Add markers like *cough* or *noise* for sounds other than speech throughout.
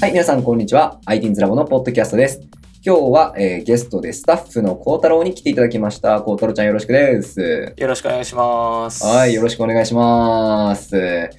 はい、皆さんこんにちは。ITINS ラボのポッドキャストです。今日は、えーゲストでスタッフの孝太郎に来ていただきました。孝太郎ちゃんよろしくです。よろしくお願いします。はい、よろしくお願いします。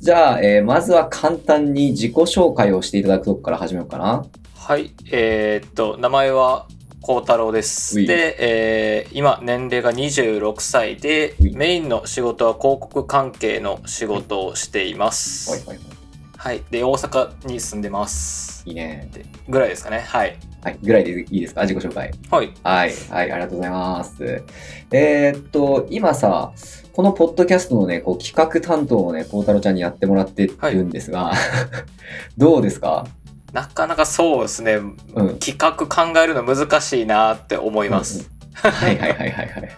じゃあ、えーまずは簡単に自己紹介をしていただくとこから始めようかな。はい。えーっと、名前は孝太郎です。で、えー今、年齢が26歳でメインの仕事は広告関係の仕事をしています。はいはいはい。はい。で、大阪に住んでます。いいね。でぐらいですかね。はい。はい、ぐらいでいいですか？自己紹介。はい。はい、はい、ありがとうございます。えーっと、今さ、このポッドキャストのね、こう企画担当をね、孝太郎ちゃんにやってもらってるんですが、*laughs* どうですか？なかなかそうですね。うん。企画考えるの難しいなって思います。はいはいはいはいはい。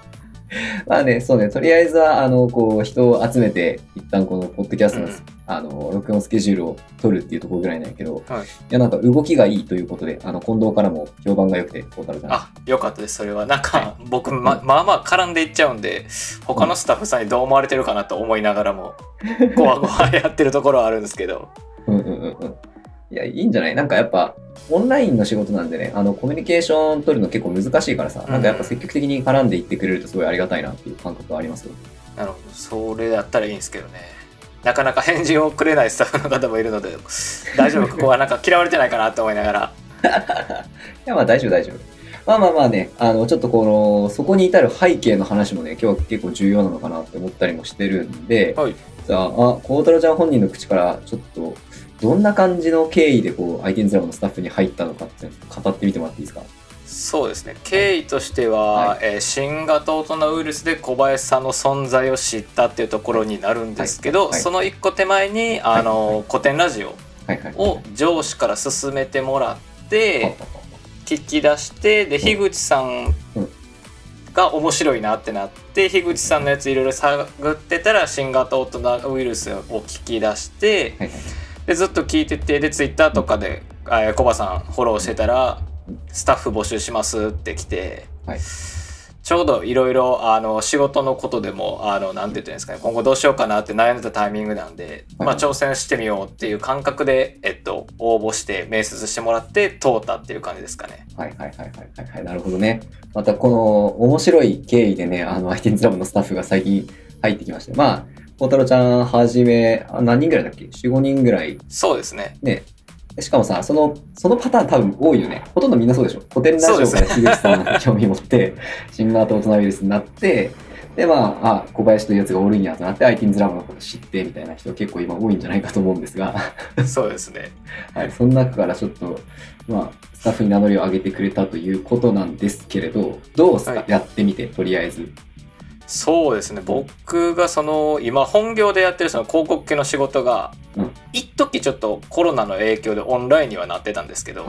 まあね、そうね、とりあえずは、あの、こう、人を集めて、一旦このポッドキャストの、うんあの、録音スケジュールを取るっていうところぐらいなんやけど、はいいや、なんか動きがいいということで、あの、近藤からも評判が良くて、孝太郎ちゃん。あ、よかったです。それは。なんか、僕、ま、まあまあ絡んでいっちゃうんで、他のスタッフさんにどう思われてるかなと思いながらも、*laughs* ごわごわやってるところはあるんですけど。うんうんうんうん。いや、いいんじゃない？なんかやっぱ、オンラインの仕事なんでね、あの、コミュニケーション取るの結構難しいからさ、なんかやっぱ積極的に絡んでいってくれるとすごいありがたいなっていう感覚はありますよ。なるほど。それだったらいいんですけどね。なかなか返事をくれないスタッフの方もいるので、大丈夫ここはなんか嫌われてないかなと思いながら。*laughs* いや、まあ大丈夫大丈夫。まあまあまあね、あの、ちょっとこの、そこに至る背景の話もね、今日は結構重要なのかなって思ったりもしてるんで、はい。じゃあ、あ、孝太郎ちゃん本人の口から、ちょっと、どんな感じの経緯でこう、ITN ズラボのスタッフに入ったのかって語ってみてもらっていいですか？そうですね。経緯としては、はい。えー新型オトナウイルスで小林さんの存在を知ったっていうところになるんですけど、はい。はい。その一個手前にあの、はい古典ラジオ。を上司から勧めてもらって、は聞き出してで樋口さんうんが面白いなってなって樋口さんのやついろいろ探ってたら新型オトナウイルスを聞き出して。でずっと聞いててでツイッターとかで「あコバさんフォローしてたらうんスタッフ募集します」って来て。はいちょうどいろいろあの仕事のことでもあのなんて言ってんですかね今後どうしようかなって悩んでたタイミングなんで、はいまあ、挑戦してみようっていう感覚で、えっと、応募して面接してもらって通ったっていう感じですかね。はいはいはいはいはいはい。なるほどね。またこの面白い経緯でね、あの、ITN ズラボのスタッフが最近入ってきまして。まあ、孝太郎ちゃんはじめ、あ何人ぐらいだっけ ?4、5人ぐらい。そうですね。ね。しかもさ、その、そのパターン多分多いよね。ほとんどみんなそうでしょ。古典ラジオから樋口さんに興味持って、新型大人ウイルスになって、で、まあ、あ、小林というやつがおるんやとなって、ITN ズラボのこと知って、みたいな人結構今多いんじゃないかと思うんですが。そうですね。*laughs* はい、その中からちょっと、まあ、スタッフに名乗りを上げてくれたということなんですけれど、どうですか、はいやってみて、とりあえず。そうですね。僕がその今本業でやってるその広告系の仕事が、うん一時ちょっとコロナの影響でオンラインにはなってたんですけど。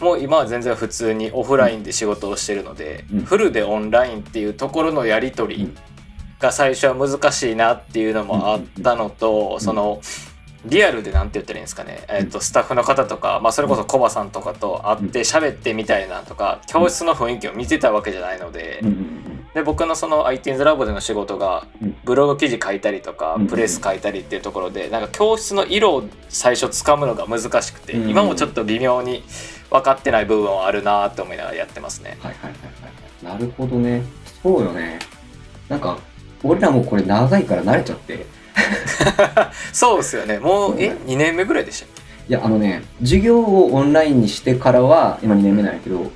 もう今は全然普通にオフラインで仕事をしてるので、うん。フルでオンラインっていうところのやり取りが最初は難しいなっていうのもあったのと、ん。そのリアルでなんて言ったらいいんですかね、えー、とスタッフの方とか、まあ、それこそコバさんとかと会って喋ってみたいなとか教室の雰囲気を見てたわけじゃないので,、うんうんで僕のその IT's ラボでの仕事がうんブログ記事書いたりとか、うんプレス書いたりっていうところでなんか教室の色を最初つかむのが難しくて、うん今もちょっと微妙に分かってない部分はあるなって思いながらやってますね。はいはいはいはいはい。なるほどね。そうよね。なんか、俺らもこれ長いから慣れちゃって。*laughs* そうですよねもうえそう2年目ぐらいでしたっけ？いや、あのね、授業をオンラインにしてからは、今2年目なんやけど、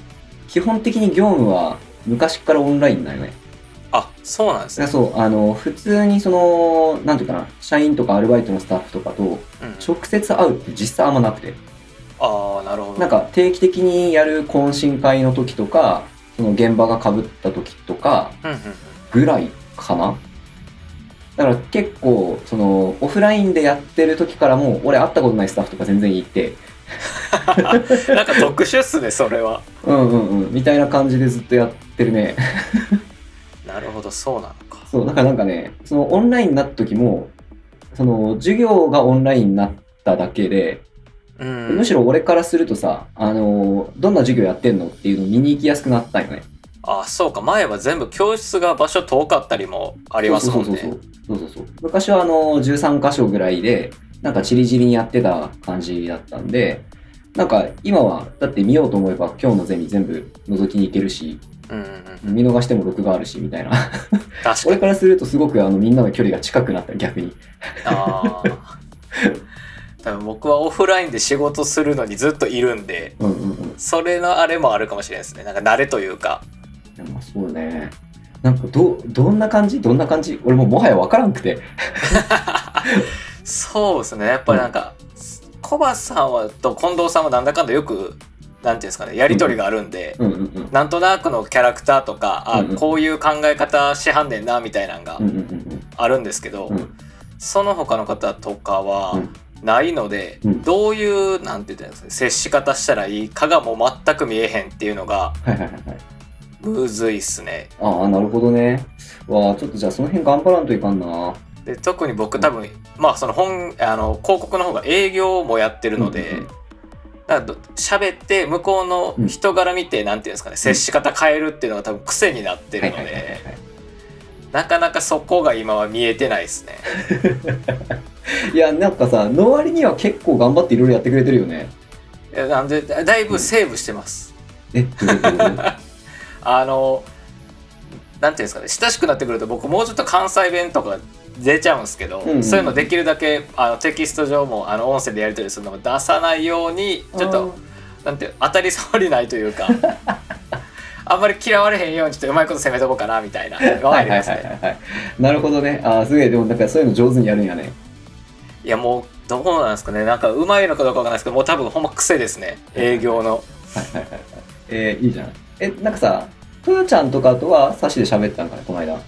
基本的に業務は昔からオンラインなんよね。あそうなんですね。そう、あの、普通にその、なんていうかな、社員とかアルバイトのスタッフとかとうん、直接会うって実際あんまなくて。ああなるほど。なんか定期的にやる懇親会の時とか、その現場が被った時とかうんうんうんぐらいかな。だから結構、その、オフラインでやってる時からも、俺会ったことないスタッフとか全然いて、*laughs* なんか特殊っすねそれは。うんうんうん、みたいな感じでずっとやってるね。なるほどそうなのか。そう、だからなんかね、そのオンラインになった時も、その、授業がオンラインになっただけで、うんむしろ俺からするとさ、あの、どんな授業やってんのっていうのを見に行きやすくなったんよね。あそうか前は全部教室が場所遠かったりもありますもんね。そうそうそう昔はあの13箇所ぐらいでなんかチリチリにやってた感じだったんで、なんか今は、だって見ようと思えば今日のゼミ全部覗きに行けるし。見逃しても録画あるし、みたいな。俺からするとすごくあのみんなの距離が近くなった、逆に。ああ。多分僕はオフラインで仕事するのにずっといるんで、うんうんうん。それのあれもあるかもしれないですね。なんか慣れというか。でもそうね。なんかど、どんな感じ？どんな感じ？俺もうもはやわからんくて。*laughs* そうですね。やっぱりなんか、コバさんはと近藤さんはなんだかんだよく、なんていうんですかね、やりとりがあるんで、うんうんうん。なんとなくのキャラクターとか、あ、うんうんこういう考え方しはんねんな、みたいなのがうんうんうんあるんですけど、うん。うんその他の方とかはうんないので、うんどういう、なんて言ったらいいんですかね、接し方したらいいかがもう全く見えへんっていうのが、はいはいはいはい。むずいっすね。ああ、なるほどね。わあ、ちょっとじゃあその辺頑張らんといかんな。で特に僕多分、まあその本あの広告の方が営業もやってるので、うんうんうんだからど喋って向こうの人柄見て、なんていうんですかね接し方変えるっていうのが多分癖になってるのでなかなかそこが今は見えてないですね。*laughs* いや、なんかさ、の割には結構頑張っていろいろやってくれてるよね。いやなんでだだいぶセーブしてます、ういうこと？*laughs* あのなんていうんですかね親しくなってくると僕もうちょっと関西弁とか出ちゃうんですけど、うんうんそういうのできるだけあのテキスト上もあの音声でやり取りするのも出さないようにちょっとなんて当たり障りないというか *laughs* あんまり嫌われへんようにちょっとうまいこと攻めとこうかなみたいなのはいはい。はいはいはい。なるほどね。ああ、すげえ、でもなんかそういうの上手にやるんやね。いやもうどうなんですかねなんかうまいのかどうかわかんないですけどもう多分ほんま癖ですね営業の。はいはいはいはい。えー、いいじゃん。え、なんかさ、トヨちゃんとかとはサシで喋ったんかね、この間。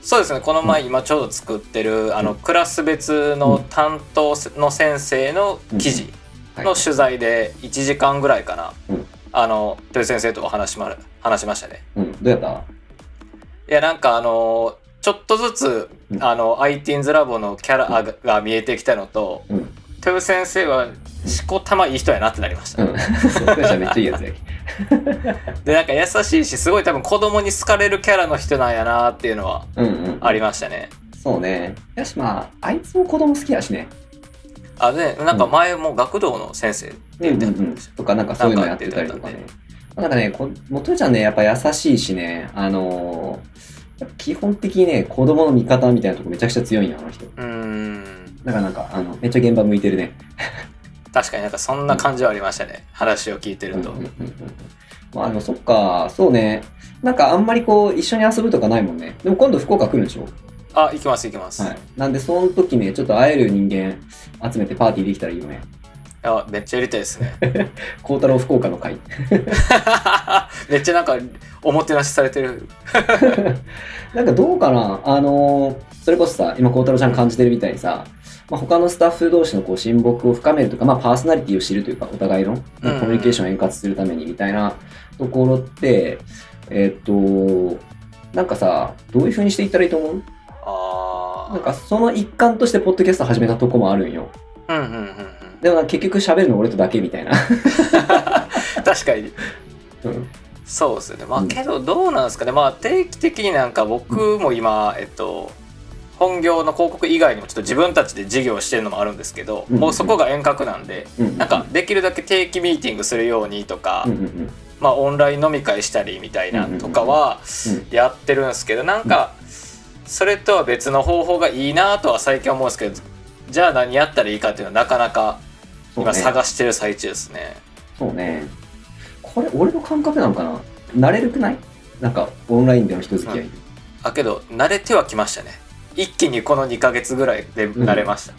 そうですねこの前今ちょうど作ってるあのクラス別の担当の先生の記事はい。の取材で1時間ぐらいかな、うん。あの豊先生とお話しま話しましたね。うん、どうやった？いやなんかあのちょっとずつ、うん。あの ITINS ラボのキャラがが見えてきたのとうん。豊先生はしこたまいい人やなってなりました、うん。めっちゃいいやつやでなんか優しいしすごい多分子供に好かれるキャラの人なんやなっていうのはうんうん。ありましたねそうね。よし、まあ、あいつも子供好きやしね。あでなんか前も学童の先生って言ってたんですよとか、なんかそういうのやってたりとかね。なんかね、こもうトヨちゃんね、やっぱ優しいしね、あのー基本的にね、子供の味方みたいなとこめちゃくちゃ強いんや、あの人。うーんだからなんか、あの、めっちゃ現場向いてるね。確かになんかそんな感じはありましたね、話を聞いてると、うんうんうんうんまあでもそっか、そうね。なんかあんまりこう、一緒に遊ぶとかないもんね。でも今度福岡来るんでしょ？あ行きます行きます、はい。なんでその時ね、ちょっと会える人間集めてパーティーできたらいいよね。あめっちゃやりたいですね *laughs* 孝太郎福岡の会。*laughs* *laughs* めっちゃなんかおもてなしされてるなんかどうかな？あのーそれこそさ、今孝太郎ちゃん感じてるみたいにさ、まあ、他のスタッフ同士のこう親睦を深めるとか、まあ、パーソナリティを知るというか、お互いのコミュニケーションを円滑するためにみたいなところって、えっと、なんかさ、どういう風にしていったらいいと思う？あなんかその一環としてポッドキャスト始めたとこもあるんよ。うんうんうんうんでも結局喋るの俺とだけみたいな。*laughs* 確かに。うん。そうですよね。まあうん。けどどうなんですかね。まあ定期的になんか僕も今、えっと本業の広告以外にもちょっと自分たちで事業をしてるのもあるんですけど、うんもうそこが遠隔なんで、うんなんかできるだけ定期ミーティングするようにとか、うんうんうんまあオンライン飲み会したりみたいなとかはうんやってるんですけどなんかそれとは別の方法がいいなとは最近思うんですけどじゃあ何やったらいいかっていうのはなかなか今探してる最中ですね。そうね。これ俺の感覚なのかな？慣れるくない？なんかオンラインでの人付き合い。あけど慣れてはきましたね。一気にこの2ヶ月ぐらいで慣れました。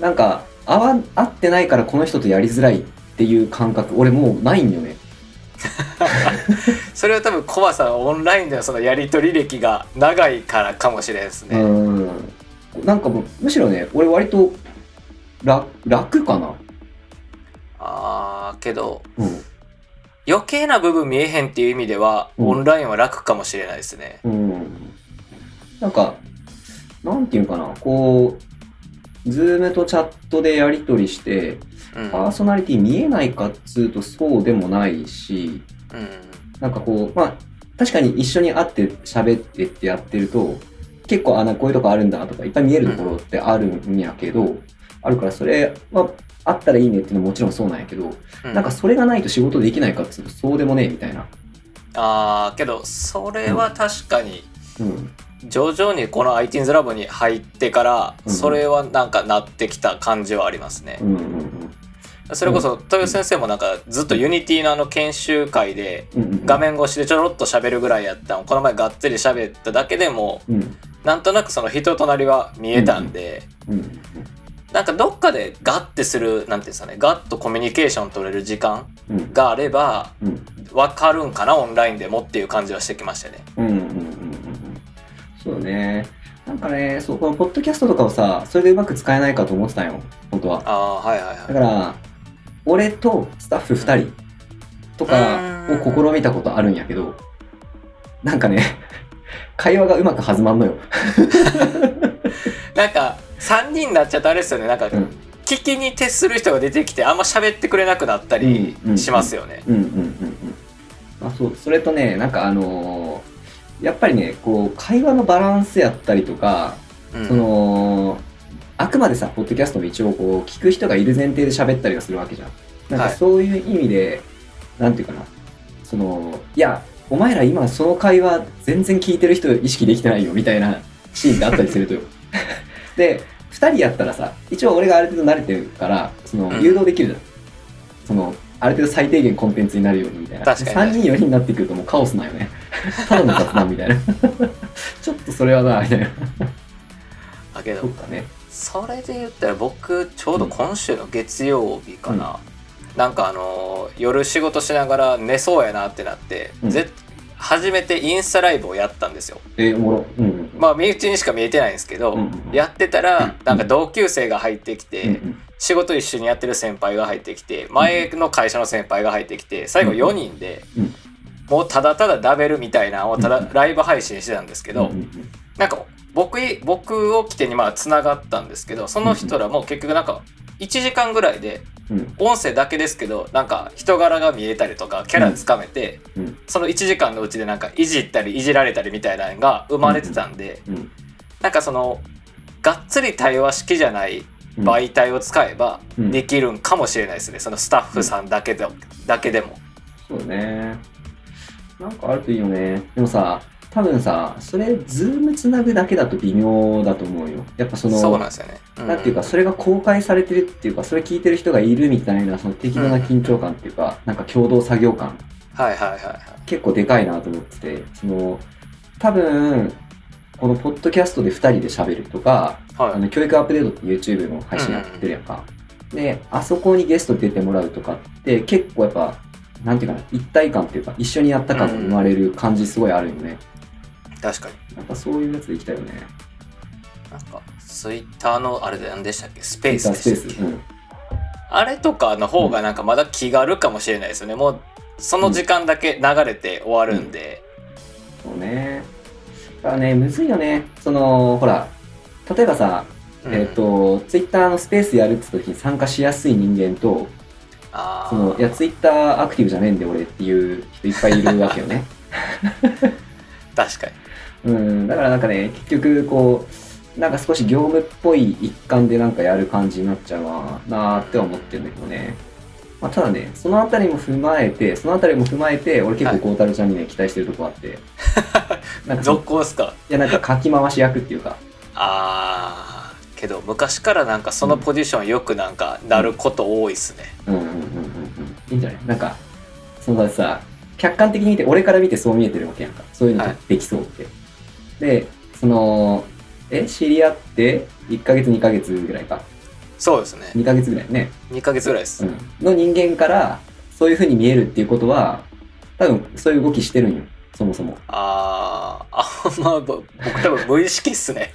なんか合わ合ってないからこの人とやりづらいっていう感覚俺もうないんよね。*laughs* それは多分コバさんオンラインでのそのやり取り歴が長いからかもしれないですうね。ん。なんかむしろね俺割と楽楽かな。あーけどうん。余計な部分見えへんっていう意味では、うんオンラインは楽かもしれないですね。うん。なんか、なんていうかな、こう、ズームとチャットでやり取りして、うん。パーソナリティ見えないかっつうとそうでもないし、うんなんかこう、まあ、確かに一緒に会って喋ってってやってると、結構、あ、なんかこういうとこあるんだとか、いっぱい見えるところってあるんやけど、あるから、それはあったらいいねっていうのはもちろんそうなんやけど、うんなんかそれがないと仕事できないかっていうとそうでもねえみたいな。ああけどそれは確かにうん。徐々にこの iTeens ラボに入ってからうんそれはなんかなってきた感じはありますね。う、んうんうん。それこそ豊先生もなんかずっとユニティのあの研修会で画面越しでちょろっと喋るぐらいやったのこの前がっつり喋っただけでもうん。なんとなくその人となりは見えたんで、うん。うんなんかどっかでガッてするなんていうんですかねガッとコミュニケーション取れる時間うん。があればうん。分かるんかなオンラインでもっていう感じはしてきましたね。うんそうね。なんかねそうこのポッドキャストとかをさそれでうまく使えないかと思ってたんよ本当は。ああはいはいはい。だから俺とスタッフ2人とかを試みたことあるんやけどなんかね *laughs* 会話がうまく弾まんのよ、なんか3人になっちゃうとあれですよね。なんかうん、聞きに徹する人が出てきてあんま喋ってくれなくなったりしますよね。うんうんうんうん。あそうそれとねなんかあのーやっぱりねこう会話のバランスやったりとかうん。そのあくまでさポッドキャストも一応こう聞く人がいる前提で喋ったりはするわけじゃん。なんかはい。そういう意味で、なんていうかな。そのいやお前ら今その会話全然聞いてる人意識できてないよみたいなシーンってあったりするとよ *laughs* で2人やったらさ一応俺がある程度慣れてるからそのうん。誘導できるじゃん、そのある程度最低限コンテンツになるようにみたいな。確かに。3人4人になってくるともうカオスなんよね。*laughs* ただの雑談みたいな。ちょっとそれはなみたいな。だけどそね。それで言ったら僕ちょうど今週の月曜日かな、なんかあのー夜仕事しながら寝そうやなってなって、うん。ぜ初めてインスタライブをやったんですよ。えーおもろ。うんうん。まあ身内にしか見えてないんですけど、うんうん。やってたらうん。なんか同級生が入ってきて、うんうん仕事一緒にやってる先輩が入ってきて前の会社の先輩が入ってきて最後4人で、うん。もうただただダベルみたいなのをただライブ配信してたんですけど、なんか僕い僕を起点にまあつながったんですけどその人らも結局なんか1時間ぐらいでうん。音声だけですけどなんか人柄が見えたりとかキャラつかめて、うん。その1時間のうちでなんかいじったりいじられたりみたいなのが生まれてたんで、うん。なんかそのがっつり対話式じゃないうん媒体を使えばうん。できるんかもしれないですね。そのスタッフさんだけで,、だけでも。そうね。なんかあるといいよね。でもさ多分さそれズームつなぐだけだと微妙だと思うよ。やっぱそのそうなんですよね。うん。なんていうか、それが公開されてるっていうか、それ聞いてる人がいるみたいな、その適度な緊張感っていうか、なんか共同作業感、はいはいはいはい。結構でかいなと思ってて、その、多分、このポッドキャストで2人で喋るとか、はいあの教育アップデートって YouTube の配信やってるやんか。で、あそこにゲスト出てもらうとかって、結構やっぱ、なんていうかな、一体感っていうか、一緒にやった感が生まれる感じすごいあるよね。確かに。なんかそういうやつでいきたいよね。なんかツイッターのあれで何でしたっけ？スペースでスペース。したっけうん。あれとかの方がなんかまだ気軽かもしれないですよね。もうその時間だけ流れて終わるんで。そうね。だからね、むずいよね。その、ほら、例えばさ、うんえっ、と、ツイッターのスペースやるって時に参加しやすい人間と、あその、いや、ツイッターアクティブじゃねえんで俺っていう人いっぱいいるわけよね。確かに。うん、だからなんかね、結局、こう、なんか少し業務っぽい一環でなんかやる感じになっちゃうななーって思ってるんだけどね。まあ、ただね、そのあたりも踏まえて、そのあたりも踏まえて、俺結構はいゴータルちゃんにね、期待してるとこあって。*laughs* なんかそ続行ですか？いや、なんかかき回し役っていうか、あーけど昔からなんかそのポジションよくなんかなること多いっすね。うんうんうんうんうん。いいんじゃない？なんか、そのさ、客観的に見て、俺から見てそう見えてるわけやんか。そういうのはいできそうって。で、その、え、知り合って1ヶ月2ヶ月ぐらいか。そうですね。2ヶ月ぐらいね。2ヶ月ぐらいです。うん。の人間から、そういう風に見えるっていうことは、多分そういう動きしてるんよ。そもそも。あーあまあぼ僕多分無意識っすね。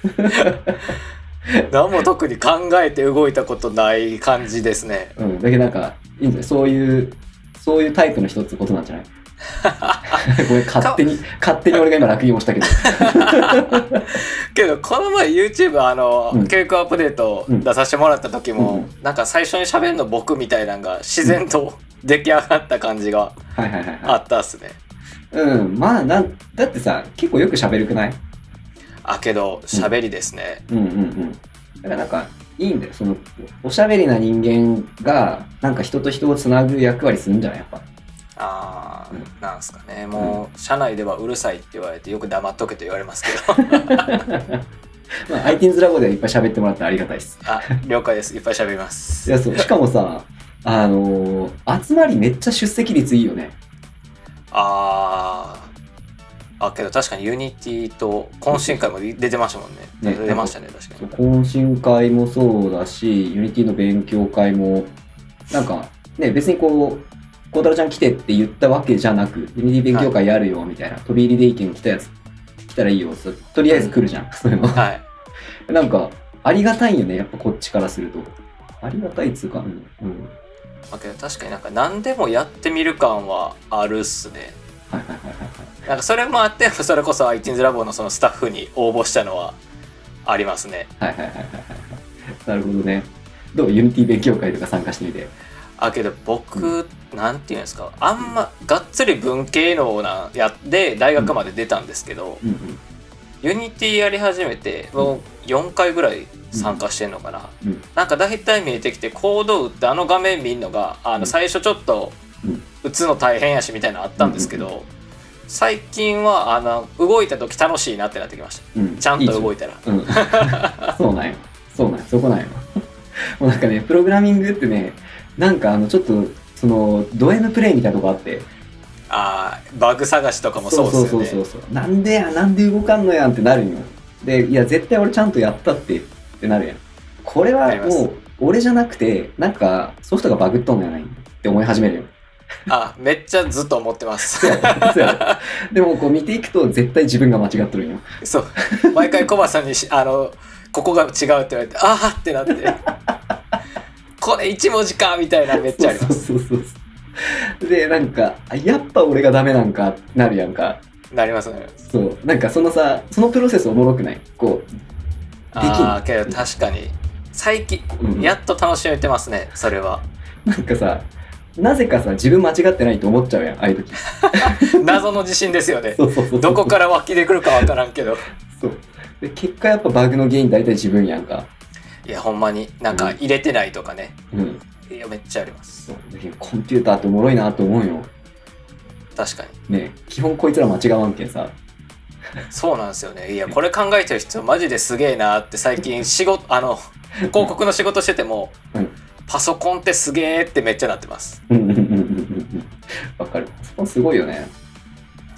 *laughs* 何も特に考えて動いたことない感じですね。うん。だけどなんか、いいんじゃない？そういう、そういうタイプの一つことなんじゃない？*laughs* ごめん、勝手に、勝手に俺が今落語をしたけど。*laughs* けどこの前 YouTube あの、うん教育アップデート出させてもらった時も、うなんか最初に喋るの僕みたいなのが自然と出来上がった感じがはいはいはいあはったっすね。い。うん。まあ、なん、だってさ、結構よく喋るくない？あけど喋りですね。うんうんうん。だからなんか、いいんだよ。その、おしゃべりな人間が、なんか人と人をつなぐ役割するんじゃない？やっぱ。ああ、うんなんすかねもう、社内ではうるさいって言われてよく黙っとけと言われますけど *laughs* まあ、ITINS ラボではいっぱい喋ってもらってありがたいです。*laughs* あ了解ですいっぱい喋りますいや、そう。しかもさ、あのー集まりめっちゃ出席率いいよね。あー。あけど確かにユニティと懇親会も出てましたもんね。ね。出ましたね確かに。懇親会もそうだし、ユニティの勉強会も、なんか、ね、別にこう、孝太郎ちゃん来てって言ったわけじゃなく、ユニティ勉強会やるよ、みたいな、飛び入りで意見来たやつ、来たらいいよ、とりあえず来るじゃん、*laughs* そういうの。はい。なんか、ありがたいよね、やっぱこっちからすると。ありがたいっつうか、うん。うんまあけど確かになんか何でもやってみる感はあるっすね *laughs* なんかそれもあってそれこそ iTunes ラボのそのスタッフに応募したのはありますねはい。はいはいはいはいはい。なるほどね。どう？ユニティ勉強会とか参加してみて。あけど僕、なんていうんですかあんまがっつり文系のなやって大学まで出たんですけど、うんうん。ユニティやり始めてもう4回ぐらい参加してんのかな、うんなんか大体見えてきてコード打ってあの画面見んのがあうんの最初ちょっとうん打つの大変やしみたいなのあったんですけど、最近はあの動いた時楽しいなってなってきましうん、たちゃんと動いいたらうん。*laughs* そうなんよ。そうなんよ。そこなんよ。*laughs* もうなんかね、プログラミングってね、なんかあの、ちょっと、その、ド M プレイみたいなとこあって。バグ探しとかもそうですよねそうそうそうそう。なんでや、なんで動かんのやんってなるんよ。で、いや、絶対俺ちゃんとやったって、ってなるやん。これはもう、俺じゃなくて、なんか、ソフトがバグっとんのやないって思い始めるよ。あめっちゃずっと思ってますでも、こう見ていくと、絶対自分が間違っとるんよ。そう毎回コバさんにし *laughs* あのここが違うって言われてああってなって *laughs* これ一文字かみたいなめっちゃありますそうそうそうそう。*laughs* で、なんか、あやっぱ俺がダメなんかなるやんか。なりますなりますそう。なんかそのさ、そのプロセスおもろくない？こできんああけど確かに最近う、うん、やっと楽しめてますねそれはなんかさ、なぜかさ、自分間違ってないと思っちゃうやん、ああいう時。*laughs* 謎の自信ですよねそうそうそうそう。どこから湧き出てくるかわからんけどそう。で、結果やっぱバグの原因大体自分やんか。いやほんまになんか入れてないとかね、うん。いやめっちゃありますコンピューターっておもろいなと思うよ。確かにね基本こいつら間違わんけんさ。そうなんですよねいやこれ考えてる人マジですげえなって最近仕事あの広告の仕事してても、うんパソコンってすげえってめっちゃなってますうんうんうんうんうんうん。わかる。そこすごいよね。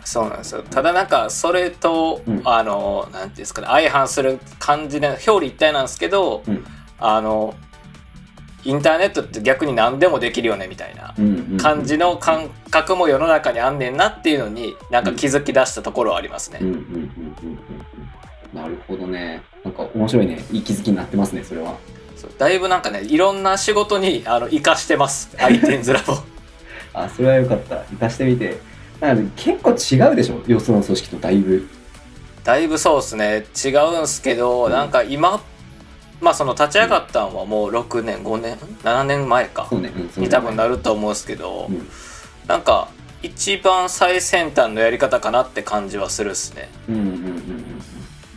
そうなんですよただなんかそれと、うんあのなんていうんですかね相反する感じで表裏一体なんですけど、うんあのインターネットって逆に何でもできるよねみたいな感じの感覚も世の中にあんねんなっていうのになんか気づき出したところはありますね。なるほどね。なんか面白いね。いい気づきになってますね、それは。だいぶなんかねいろんな仕事にあの活かしてます *laughs* アイテンズラボ *laughs* あ、それはよかった。活かしてみて。なんか結構違うでしょよその組織とだいぶ。だいぶそうですね違うんすけど、うんなんか今まあその立ち上がったのはもう6年5年7年前かに多分なると思うんですけど、うんなんか一番最先端のやり方かなって感じはするっすねうんうんうんうんうん。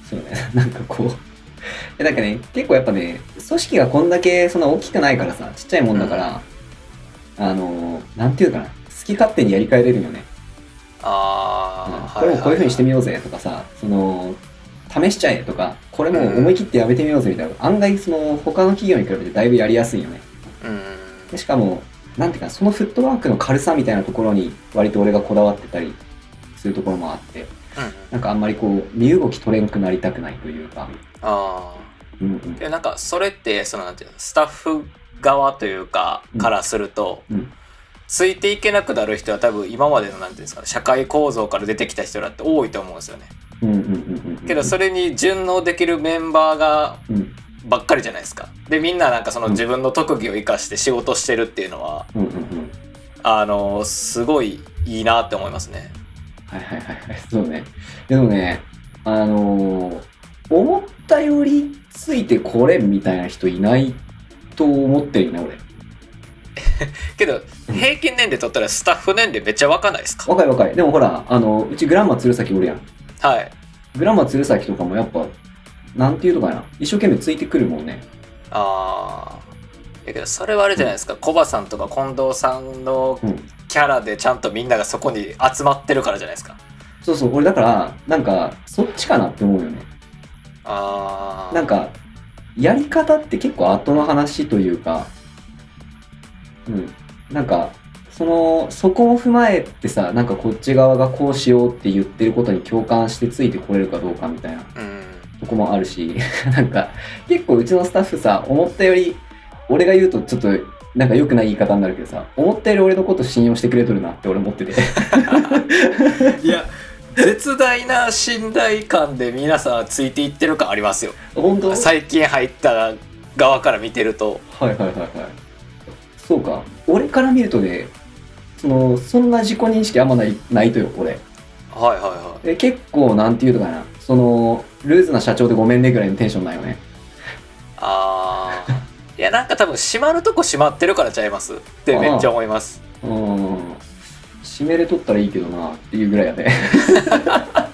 そうね。なんかこう。*laughs* えなんかね、結構やっぱね、組織がこんだけそんな大きくないからさ、ちっちゃいもんだから、あの、なんていうかな、好き勝手にやり替えれるよね。ああ、これもこういうふうにしてみよようぜとかさ、その、試しちゃえとか、これもう思い切ってやめてみようぜみたいな、案外その他の企業に比べてだいぶやりやすいよね。ううん。でしかも、なんていうか、そのフットワークの軽さみたいなところに割と俺がこだわってたりするところもあって、うん。なんかあんまりこう、身動き取れんくなりたくないというか、あうんうん。なんかそれってそのなんていうのスタッフ側というかうん。からすると、うん。ついていけなくなる人は多分今までのなんていうんですかね社会構造から出てきた人だって多いと思うんですよねうんうんうんうんうん。けどそれに順応できるメンバーがうんばっかりじゃないですかでみんななんかそのうん自分の特技を生かして仕事してるっていうのは。あのすごいいいなって思いますねはいはいはいはい。そうね。でもね、あのー思ったよりついてこれみたいな人いないと思ってるよね、俺。*laughs* けど平均年齢取ったらスタッフ年齢めっちゃ若ないですか？若い若い。でもほら、あの、うちグランマ鶴崎おるやん。はいグランマ鶴崎とかもやっぱ、なんていうのかな。一生懸命ついてくるもんね。ああだけどそれはあれじゃないですか、コバさんとか近藤さんのうん。キャラでちゃんとみんながそこに集まってるからじゃないですかそうそう、俺だから、なんか、そっちかなって思うよね。ああなんか、やり方って結構後の話というか、うん。なんか、その、そこを踏まえてさ、なんかこっち側がこうしようって言ってることに共感してついてこれるかどうかみたいなうんとこもあるし、*laughs* なんか、結構うちのスタッフさ、思ったより、俺が言うとちょっと、なんか良くない言い方になるけどさ、思ったより俺のこと信用してくれとるなって俺思ってて。*laughs* いや絶大な信頼感で皆さんついていってる感ありますよ本当？はい最近入った側から見てるとはいはいはい。そうか。俺から見るとね、その、そんな自己認識あんまない、ないとよ、俺。はいはいはえ結構、なんていうのかな。その、ルーズな社長でごめんねぐらいのテンションないよね。いああ *laughs* いやなんか多分閉まるとこ閉まってるからちゃいますってめっちゃ思いますうん。締めれとったらいいけどなっていうぐらいやね。*laughs*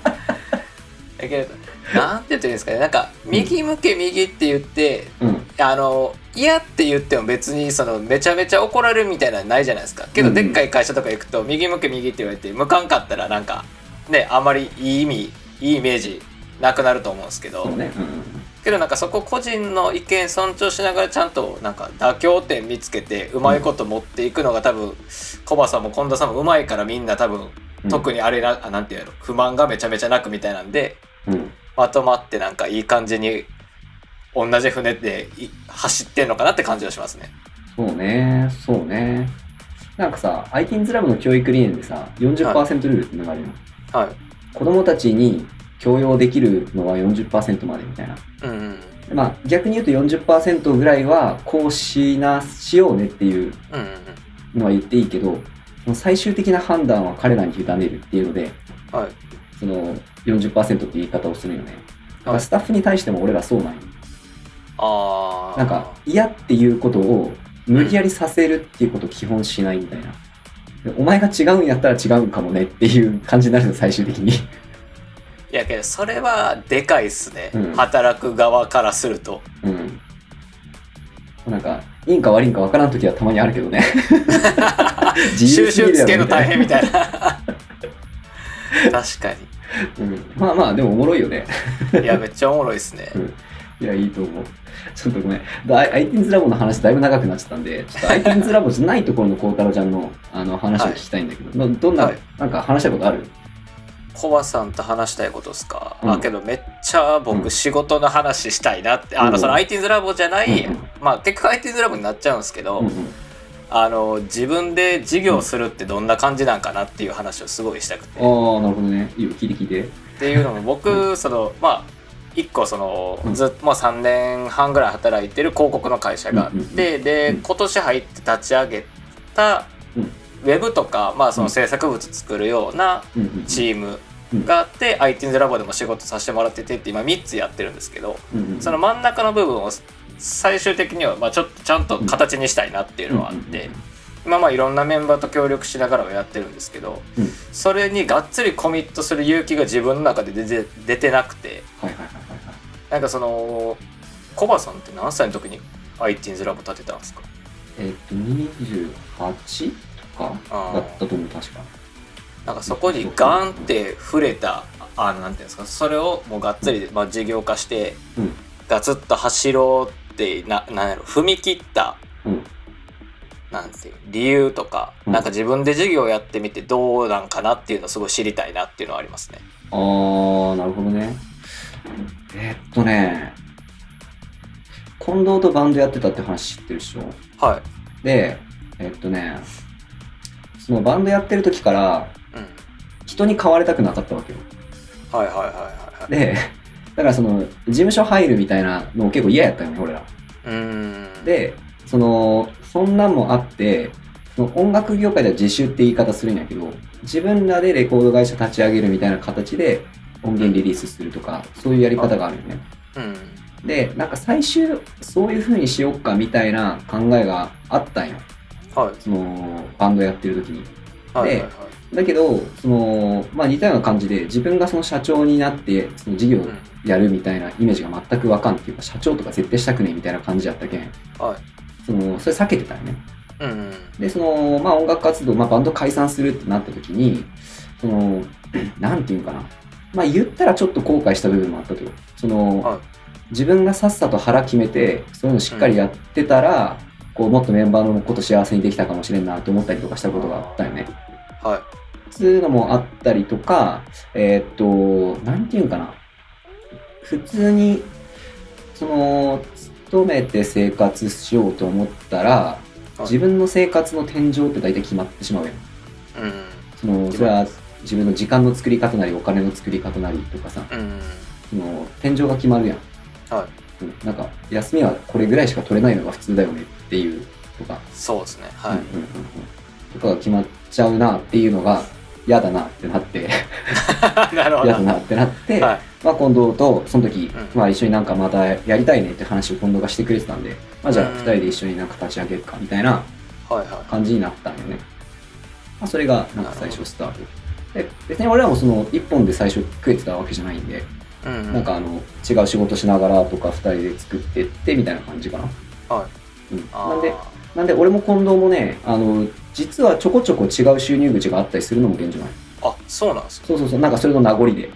だけどなんて言ってるんですかねなんか右向け右って言ってうん。あの嫌って言っても別にそのめちゃめちゃ怒られるみたいなのないじゃないですかけどうんでっかい会社とか行くと右向け右って言われて向かんかったらなんかねあんまりいい意味いいイメージなくなると思うんですけどね。うん。けどなんかそこ個人の意見尊重しながらちゃんとなんか妥協点見つけてうまいこと持っていくのが多分コバさんも近田さんもうまいからみんな多分うん特にあれな、あなんていうの不満がめちゃめちゃなくみたいなんでうん。まとまってなんかいい感じに同じ船でい走ってんのかなって感じがしますね。そうね。そうね。なんかさ、ITINS ラボの教育理念でさ、40%ルールってのがあるよ。はい。子供たちに強要できるのは40%までみたいな。うんうんまあ逆に言うと40%ぐらいはこうしな、しようねっていうのは言っていいけど、その最終的な判断は彼らに委ねるっていうので、うん。はい。その40%って言い方をするよね。だからはいスタッフに対しても俺らそうなんよ。ああ。なんか嫌っていうことを無理やりさせるっていうことを基本しないみたいな。でお前が違うんやったら違うかもねっていう感じになるの最終的に。いやけどそれはでかいっすね、うん働く側からすると。うん。なんか、いいんか悪いんか分からん時はたまにあるけどね。*laughs* 自収集つけるの大変みたいな。確かうん、まあまあ、でもおもろいよね。に。いやめっちゃおもろいっすね。いや、いいと思う。ちょっとごめん。だ ITINS ラボの話だいぶ長くなっちゃったんで、*laughs* ちょっと ITINS ラボじゃないところの孝太郎ちゃんのあの話を聞きたいんだけど、どどんな、はいなんか話したいことある？コバさんと話したいことですか、うんあけどめっちゃ僕仕事の話したいなって、あうんのその IT's ラボじゃない、うんまあ結局 IT's ラボになっちゃうんですけど、うんうん。あの自分で事業するってどんな感じなんかなっていう話をすごいしたくて、ああ、なるほどね。いいよ、聞いて聞いて。っていうのも僕そのまあ一個そのうん。ずっともう3年半ぐらい働いてる広告の会社があって、でうん。今年入って立ち上げたうん。ウェブとか、まあ、その制作物作るようなチームがあって、IT's ラボでも仕事させてもらっててって今3つやってるんですけどその真ん中の部分を最終的にはまあちょっとちゃんと形にしたいなっていうのはあって今まあいろんなメンバーと協力しながらはやってるんですけどうんそれにがっつりコミットする勇気が自分の中で出て出てなくてはいはいはいはいはい。なんかそのコバさんって何歳の時に IT's ラボ立てたんですか？えっと、28とかだったと思う、確か。なんかそこにガンって触れたあのなんていうんですか？それをもうがっつり、まあ、事業化してうん。ガツッと走ろうってななんやろ踏み切ったうん。なんていう理由とか、うんなんか自分で授業やってみてどうなんかなっていうのをすごい知りたいなっていうのはありますね。あー、なるほどね。えっとね、近藤とバンドやってたって話知ってるでしょ？はい。で、えっとね、そのバンドやってる時からうん。人に買われたくなかったわけよ。はいはいはいはいはい。で、だからその事務所入るみたいなの結構嫌やったよね、俺ら。うーん。、で、その、そんなんもあって、その音楽業界では自主って言い方するんやけど、自分らでレコード会社立ち上げるみたいな形で音源リリースするとか、そういうやり方があるよね。うん。で、なんか最終、そういう風にしよっかみたいな考えがあったんよ。はい。その、バンドやってる時に。はいはいはい。だけど、その、まあ似たような感じで、自分がその社長になって、その事業やるみたいなイメージが全くわかんっていうか、社長とか絶対したくねえみたいな感じやったけん、はいその、それ避けてたよね。うんうんで、その、まあ音楽活動、まあバンド解散するってなった時に、その、*clears throat* なんていうかな。まあ言ったらちょっと後悔した部分もあったとよ。その、はい自分がさっさと腹決めて、そういうのしっかりやってたら、こう、もっとメンバーのこと幸せにできたかもしれんなと思ったりとかしたことがあったよね。はいそういうのもあったりとか、えーっと、なんていうんかな。普通に、その、勤めて生活しようと思ったら、い。自分の生活の天井って大体決まってしまうやん。うん。その、それは自分の時間の作り方なり、お金の作り方なりとかさ、うん。その、天井が決まるやん。はい。うんなんか、休みはこれぐらいしか取れないのが普通だよねっていうとか、そうですね。はい、うんうんうんうん。とかが決まっちゃうなっていうのが嫌だなってなって、*laughs* なるほど。嫌だなってなって、はい。まあ、近藤とその時、うん。まあ、一緒になんかまたやりたいねって話を近藤がしてくれてたんで、まあ、じゃあうん。二人で一緒になんか立ち上げるかみたいな感じになったんよね。まあ、それがなんか最初スタート。で別に俺らもその一本で最初食えてたわけじゃないんで、いうんうん。なんかあの違う仕事しながらとか二人で作ってってみたいな感じかな。はい。うん、なんで、なんで俺も近藤もね、あの、実はちょこちょこ違う収入口があったりするのも現状ない。あそうなんですかそうそうそう、なんかそれの名残で。へ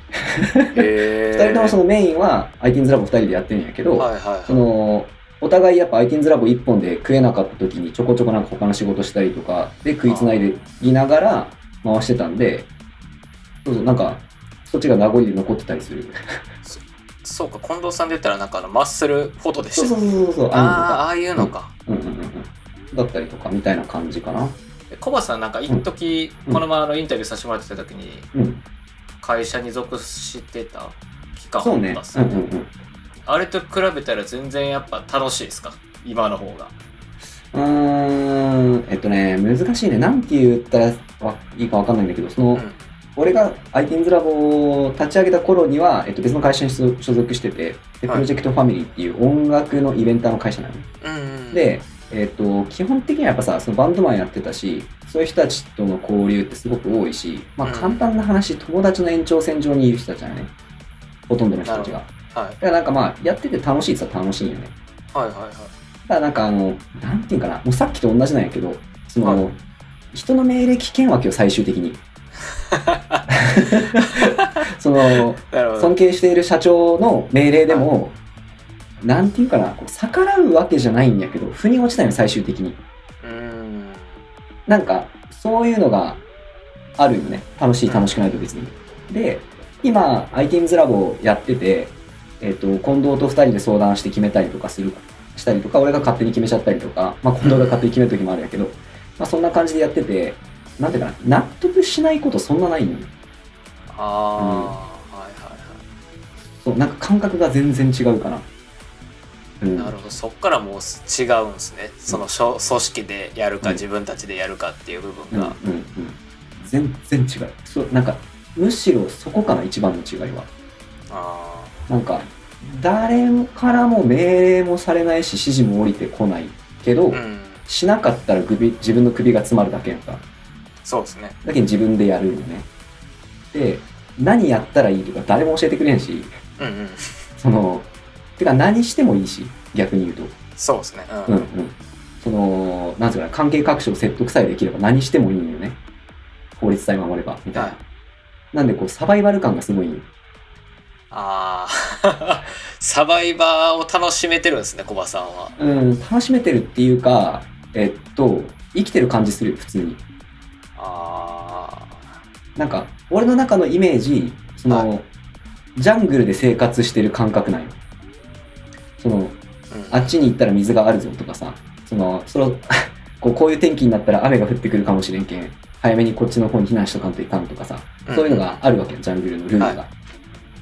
え *laughs* 二人ともそのメインは ITINS ラボ二人でやってるんやけど、はいはいはいその、お互いやっぱ ITINS ラボ一本で食えなかった時にちょこちょこなんか他の仕事したりとかで食いつないでいながら回してたんで、そうそう、なんか、そっちが名残で残ってたりする。そうか近藤さんで言ったらなんかあのマッスルフォトでしたそうそうそうそう、あああああいうのか。うんうんうんうん。だったりとかみたいな感じかな。でコバさんなんか一時、うんこの前あのインタビューさせてもらってた時にうん。会社に属してた期間そうね。あったっすうんうんうん。あれと比べたら全然やっぱ楽しいですか？今の方がうーん、えっとね、難しいね。なんて言ったらわいいかわかんないんだけど、その、うん俺が ITINS ラボを立ち上げた頃には、えっと、別の会社に所所属してて、で、プはいロジェクトファミリーっていう音楽のイベンターの会社なの。うんうんで、えっと、基本的にはやっぱさ、そのバンドマンやってたし、そういう人たちとの交流ってすごく多いし、まあうん簡単な話、友達の延長線上にいる人たちだよね。ほとんどの人たちが。だはいからなんかまあ、やってて楽しいっさ楽しいよね。はいはいはいただなんかあの、なんていうかな、もうさっきと同じなんやけど、その、はい人の命令聞けんわけよ、最終的に。*laughs* その、尊敬している社長の命令でも、なんていうかな、こう逆らうわけじゃないんやけど、腑に落ちないの、最終的に。うーんなんか、そういうのがあるよね。楽しい、楽しくないと別に。で、今、ITINS ラボやってて、えっ、と、近藤と二人で相談して決めたりとかする、したりとか、俺が勝手に決めちゃったりとか、まあ、近藤が勝手に決める時もあるんやけど、*laughs* まあ、そんな感じでやってて、なんていうかな、納得しないことそんなないのよ。ああ、はいはいはそう、なんか感覚が全然違うかな。うん。いなるほどそっからもう違うんですねその組織でやるか、うん自分たちでやるかっていう部うんうん分が、うん。全然違う。そう、なんか、むしろそこかな、一番の違いは。あなんか、誰からも命令もされないし、指示も降りてこないけど、あうんしなかったら首自分の首が詰まるだけやんか。そうですねだけど自分でやるんよね。で、何やったらいいとか誰も教えてくれんし、うんうんその、てか何してもいいし、逆に言うと。そうですねうん、うんうん。その、なんていうかな、関係各所を説得さえできれば何してもいいんよね。法律さえ守れば、みたいな。はいなんでこう、サバイバル感がすごい。ああ *laughs* サバイバーを楽しめてるんですねコバさんはうん、楽しめてるっていうか、えっと、生きてる感じするよ、普通に。あなんか、俺の中のイメージ、その、はジャングルで生活してる感覚なんよ。その、あ、うん、あっちに行ったら水があるぞとかさ、その、その、*laughs* こうこういう天気になったら雨が降ってくるかもしれんけん、早めにこっちの方に避難しとかんといかんとかさ、そういうのがあるわけよ、ジャングルのルールが。はい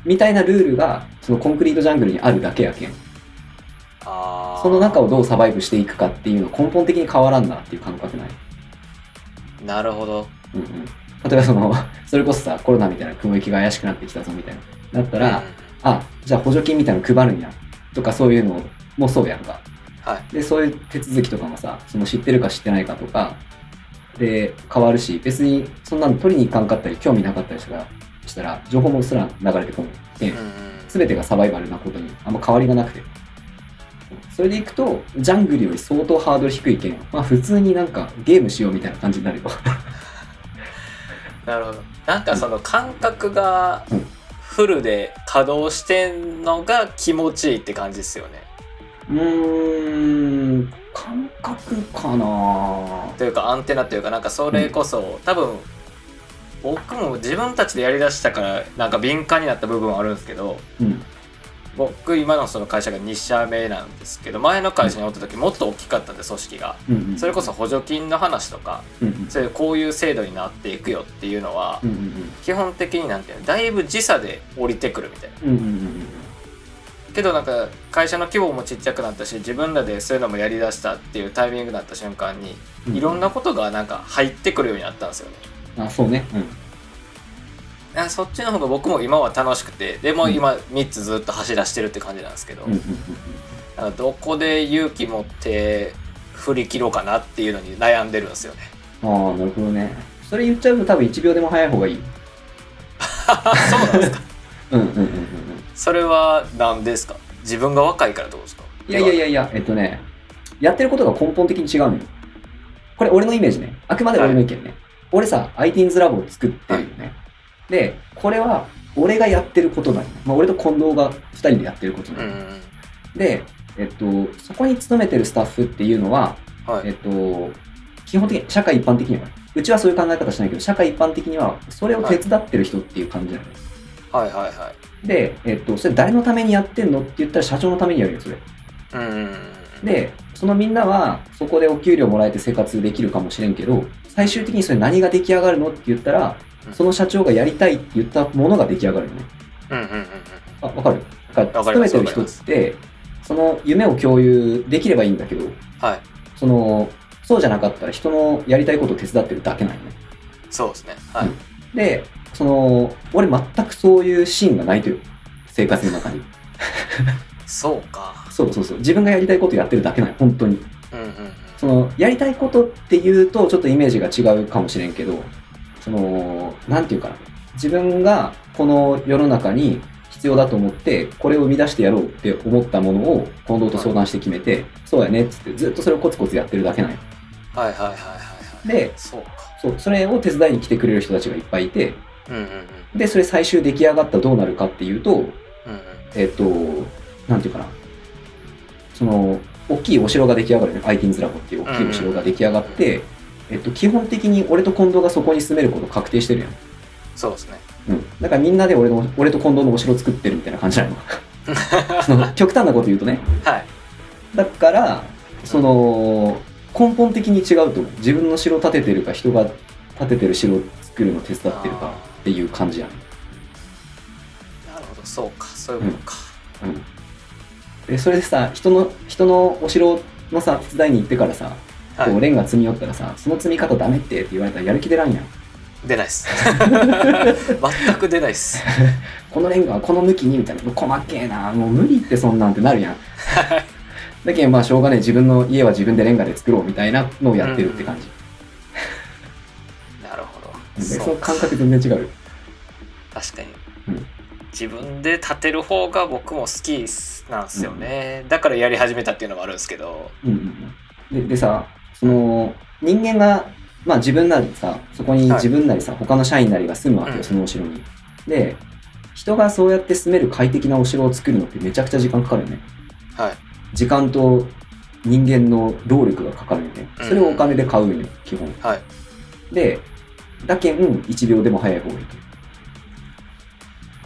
みたいなルールが、そのコンクリートジャングルにあるだけやけん。その中をどうサバイブしていくかっていうの根本的に変わらんなっていう感覚ない？なるほどうんうん。例えばその、*laughs* それこそさ、コロナみたいな雲行きが怪しくなってきたぞみたいな。だったら、うんあ、じゃあ補助金みたいなの配るんや。とかそういうのもそうやんか。はいで、そういう手続きとかもさ、その知ってるか知ってないかとか、で、変わるし、別にそんなの取りに行かんかったり、興味なかったりしたら、したら情報もすら流れてこない。うんうん全てがサバイバルなことにあんま変わりがなくて。それでいくと、ジャングルより相当ハードル低いけん、まあ普通になんかゲームしようみたいな感じになるよ。*laughs* なるほどなんかその感覚がうんフルで稼働してんのが気持ちいいって感じですよね。うーん、感覚かな。というかアンテナというかなんかそれこそ、多分僕も自分たちでやりだしたからなんか敏感になった部分はあるんですけどうん。僕今のその会社が2社目なんですけど前の会社におった時もっと大きかったんで組織が。それこそ補助金の話とか。そういうこういう制度になっていくよっていうのは基本的になんていうのだいぶ時差で降りてくるみたいなけどなんか会社の規模もちっちゃくなったし自分らでそういうのもやりだしたっていうタイミングになった瞬間にうん。いろんなことがなんか入ってくるようになったんですよねあ、そうね。うん。あそっちの方が僕も今は楽しくてでも今3つずっと走らしてるって感じなんですけど、うんうんうんなんかどこで勇気持って振り切ろうかなっていうのに悩んでるんですよねうん。ああ、なるほどね。それ言っちゃうと多分1秒でも早い方がいい。*laughs* そうなんですか？*laughs* うんうんうんうんうん。それは何ですか？自分が若いからってことですか？いやいやいやいや、えっとね、やってることが根本的に違うのよ。これ俺のイメージね。あくまで俺の意見ね。俺さ、ITINS ラボを作ってるよね。で、これは俺がやってることなの。まあ、俺と近藤が2人でやってることなの。うんうんで、えっと、そこに勤めてるスタッフっていうのは、はいえっと、基本的に、社会一般的には、うちはそういう考え方しないけど、社会一般的には、それを手伝ってる人っていう感じなのよ。はいはいはいで、えっと、それ誰のためにやってんのって言ったら社長のためにやるよ、それ。うんで、そのみんなはそこでお給料もらえて生活できるかもしれんけど、最終的にそれ何が出来上がるのって言ったらう、んその社長がやりたいって言ったものが出来上がるよね。うんうんうんうんあ、わかるだから、勤めてる人って、その夢を共有できればいいんだけど、はいその、そうじゃなかったら人のやりたいことを手伝ってるだけなんよね。そうですねはい、うんで、その、俺全くそういうシーンがないとよ。生活の中に。そうかそうそうそう。自分がやりたいことやってるだけなんよ、本当に。うんうんうんそのやりたいことっていうとちょっとイメージが違うかもしれんけどそのなんていうかな。自分がこの世の中に必要だと思ってこれを生み出してやろうって思ったものを近藤と相談して決めて、そうやねっつってずっとそれをコツコツやってるだけなんよ。はいはいはいはいはい。でそうか。そうそれを手伝いに来てくれる人たちがいっぱいいてうんうんうん。でそれ最終出来上がったらどうなるかっていうとうんうん。えっとなんていうかな。その大きいお城が出来上がるね。ITINS ラボっていう大きいお城が出来上がって、えっと、基本的に俺と近藤がそこに住めること確定してるやん。そうですねうん。だからみんなで俺の、俺と近藤のお城作ってるみたいな感じなの。*laughs* その極端なこと言うとね。はいだから、その、根本的に違うと思う。自分の城建ててるか、人が建ててる城を作るの手伝ってるかっていう感じやん。なるほどそうかそういうことか、うん。で、それでさ、人の、人のお城のさ、手伝いに行ってからさ、はいこうレンガ積み寄ったらさ、その積み方ダメってって言われたらやる気出らんやん。出ないっす。*laughs* 全く出ないっす。このレンガはこの向きにみたいな、細けえな、もう無理ってそんなんってなるやん。*laughs* だけどまあしょうがねえ、自分の家は自分でレンガで作ろうみたいなのをやってるって感じ。なるほど。でその感覚全然違う。よ。確かに、うん。自分で立てる方が僕も好きなんですよね、だからやり始めたっていうのもあるんですけど。うんうんうん、ででさ、その人間が、まあ自分なりさ、そこにはい自分なりさ、他の社員なりが住むわけよ、うんそのお城に。で、人がそうやって住める快適なお城を作るのってめちゃくちゃ時間かかるよね。はい時間と人間の労力がかかるよね。それをお金で買うよね、基本。はいで、だけん1秒でも早い方がいいと。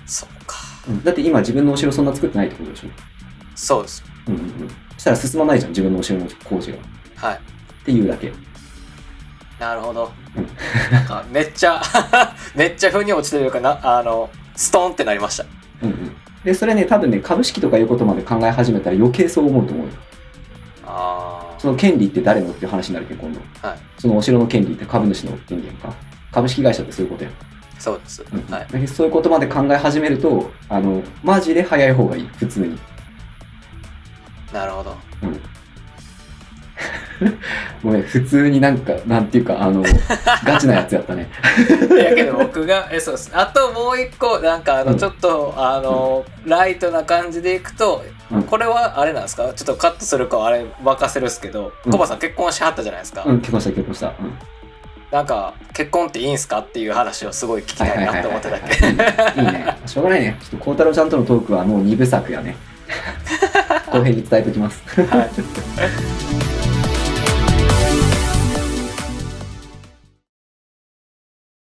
そうかうんだって今自分のお城そんな作ってないってことでしょ？そうですうんうんうん。そしたら進まないじゃん、自分のお城の工事が。っはいていうだけ。なるほどうんなんかめっちゃ *laughs* めっちゃ風に落ちてるかなあのストーンってなりましたうんうん。で、それね、多分ね、株式とかいうことまで考え始めたら余計そう思うと思うよ。あその権利って誰のっていう話になるけど、今度。あはいそのお城の権利って株主の権利やんか。株式会社ってそういうことやん。そうです、うんはいそういうことまで考え始めると、あの、マジで早い方がいい、普通に。なるほどうん。ごめん、普通になんか、なんていうか、あの、*laughs* ガチなやつやったね。やけど僕がえそうですあともう一個なんかあのうんちょっと、あのライトな感じでいくと、うんこれはあれなんですか？ちょっとカットするかはあれ任せるっすけど、うんコバさん結婚しはったじゃないですか、うん、結婚した、結婚した。うん。なんか結婚っていいんすか？っていう話をすごい聞きたいなって思ってたけいはいね。しょうがないね。ちょっと孝太郎ちゃんとのトークはもう二部作やね。*laughs* 後編に伝えておきます。はい